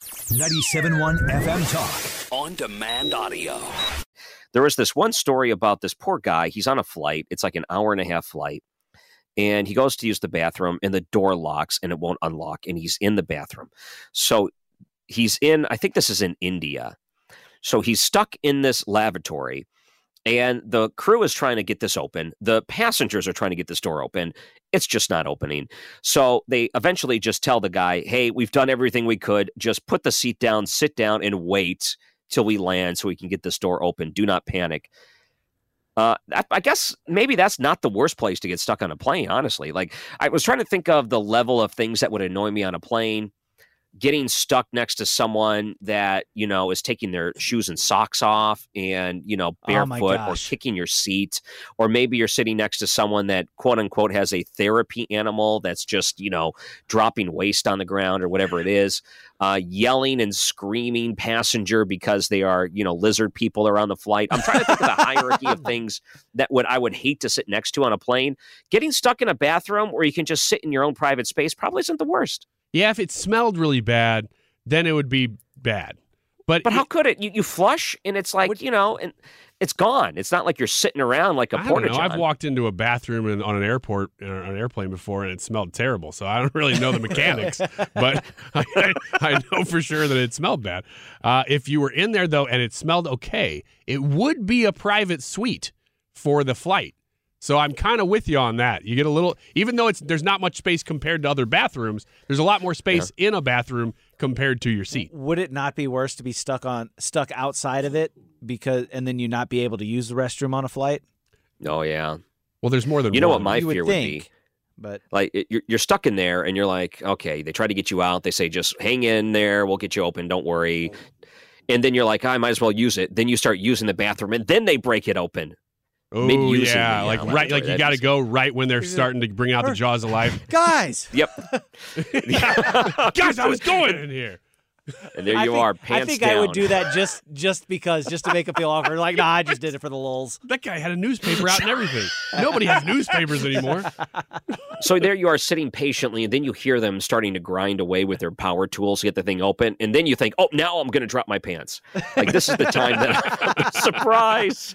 97.1 FM Talk. On demand audio. there was this one story about this poor guy. He's on a flight. It's like an hour and a half flight. And he goes to use the bathroom and the door locks and it won't unlock. And he's in the bathroom. So he's in, I think this is in India. So he's stuck in this lavatory and the crew is trying to get this open. The passengers are trying to get this door open. It's just not opening. So they eventually just tell the guy, hey, we've done everything we could. Just put the seat down, sit down, and wait till we land so we can get this door open. Do not panic. Uh, I, I guess maybe that's not the worst place to get stuck on a plane, honestly. Like, I was trying to think of the level of things that would annoy me on a plane. Getting stuck next to someone that, you know, is taking their shoes and socks off and, you know, Oh barefoot or kicking your seat. Or maybe you're sitting next to someone that, quote unquote, has a therapy animal that's just, you know, dropping waste on the ground or whatever it is uh, yelling and screaming passenger because they are, you know, lizard people are on the flight. I'm trying to think of the hierarchy of things that would I would hate to sit next to on a plane. Getting stuck in a bathroom where you can just sit in your own private space probably isn't the worst. Yeah, if it smelled really bad, then it would be bad. But But how it- could it? You, you flush and it's like, you know, and it's gone. It's not like you're sitting around like a I don't porta know. john. I've walked into a bathroom in, on an airport or on an airplane before, and it smelled terrible. So I don't really know the mechanics, but I, I know for sure that it smelled bad. Uh, if you were in there though, and it smelled okay, it would be a private suite for the flight. So I'm kind of with you on that. You get a little, even though it's there's not much space compared to other bathrooms. There's a lot more space in a bathroom compared to your seat. Would it not be worse to be stuck on stuck outside of it because and then you not be able to use the restroom on a flight? oh yeah. Well, there's more than You know what my You would fear would be? But like it- you're, you're stuck in there and you're like okay they try to get you out they say just hang in there we'll get you open don't worry and then you're like i might as well use it then you start using the bathroom and then they break it open Oh mid-using yeah, the, like right, like you got to go right when they're starting to bring out the jaws of life. guys, yep Guys, I was going in here. and there I you think, are pants I think down I would do that just just because just to make it feel awkward. Like, nah, I just did it for the lulls. That guy had a newspaper out and everything. Nobody has newspapers anymore. so there you are sitting patiently and then you hear them starting to grind away with their power tools to get the thing open and then you think oh now i'm going to drop my pants like this is the time that surprise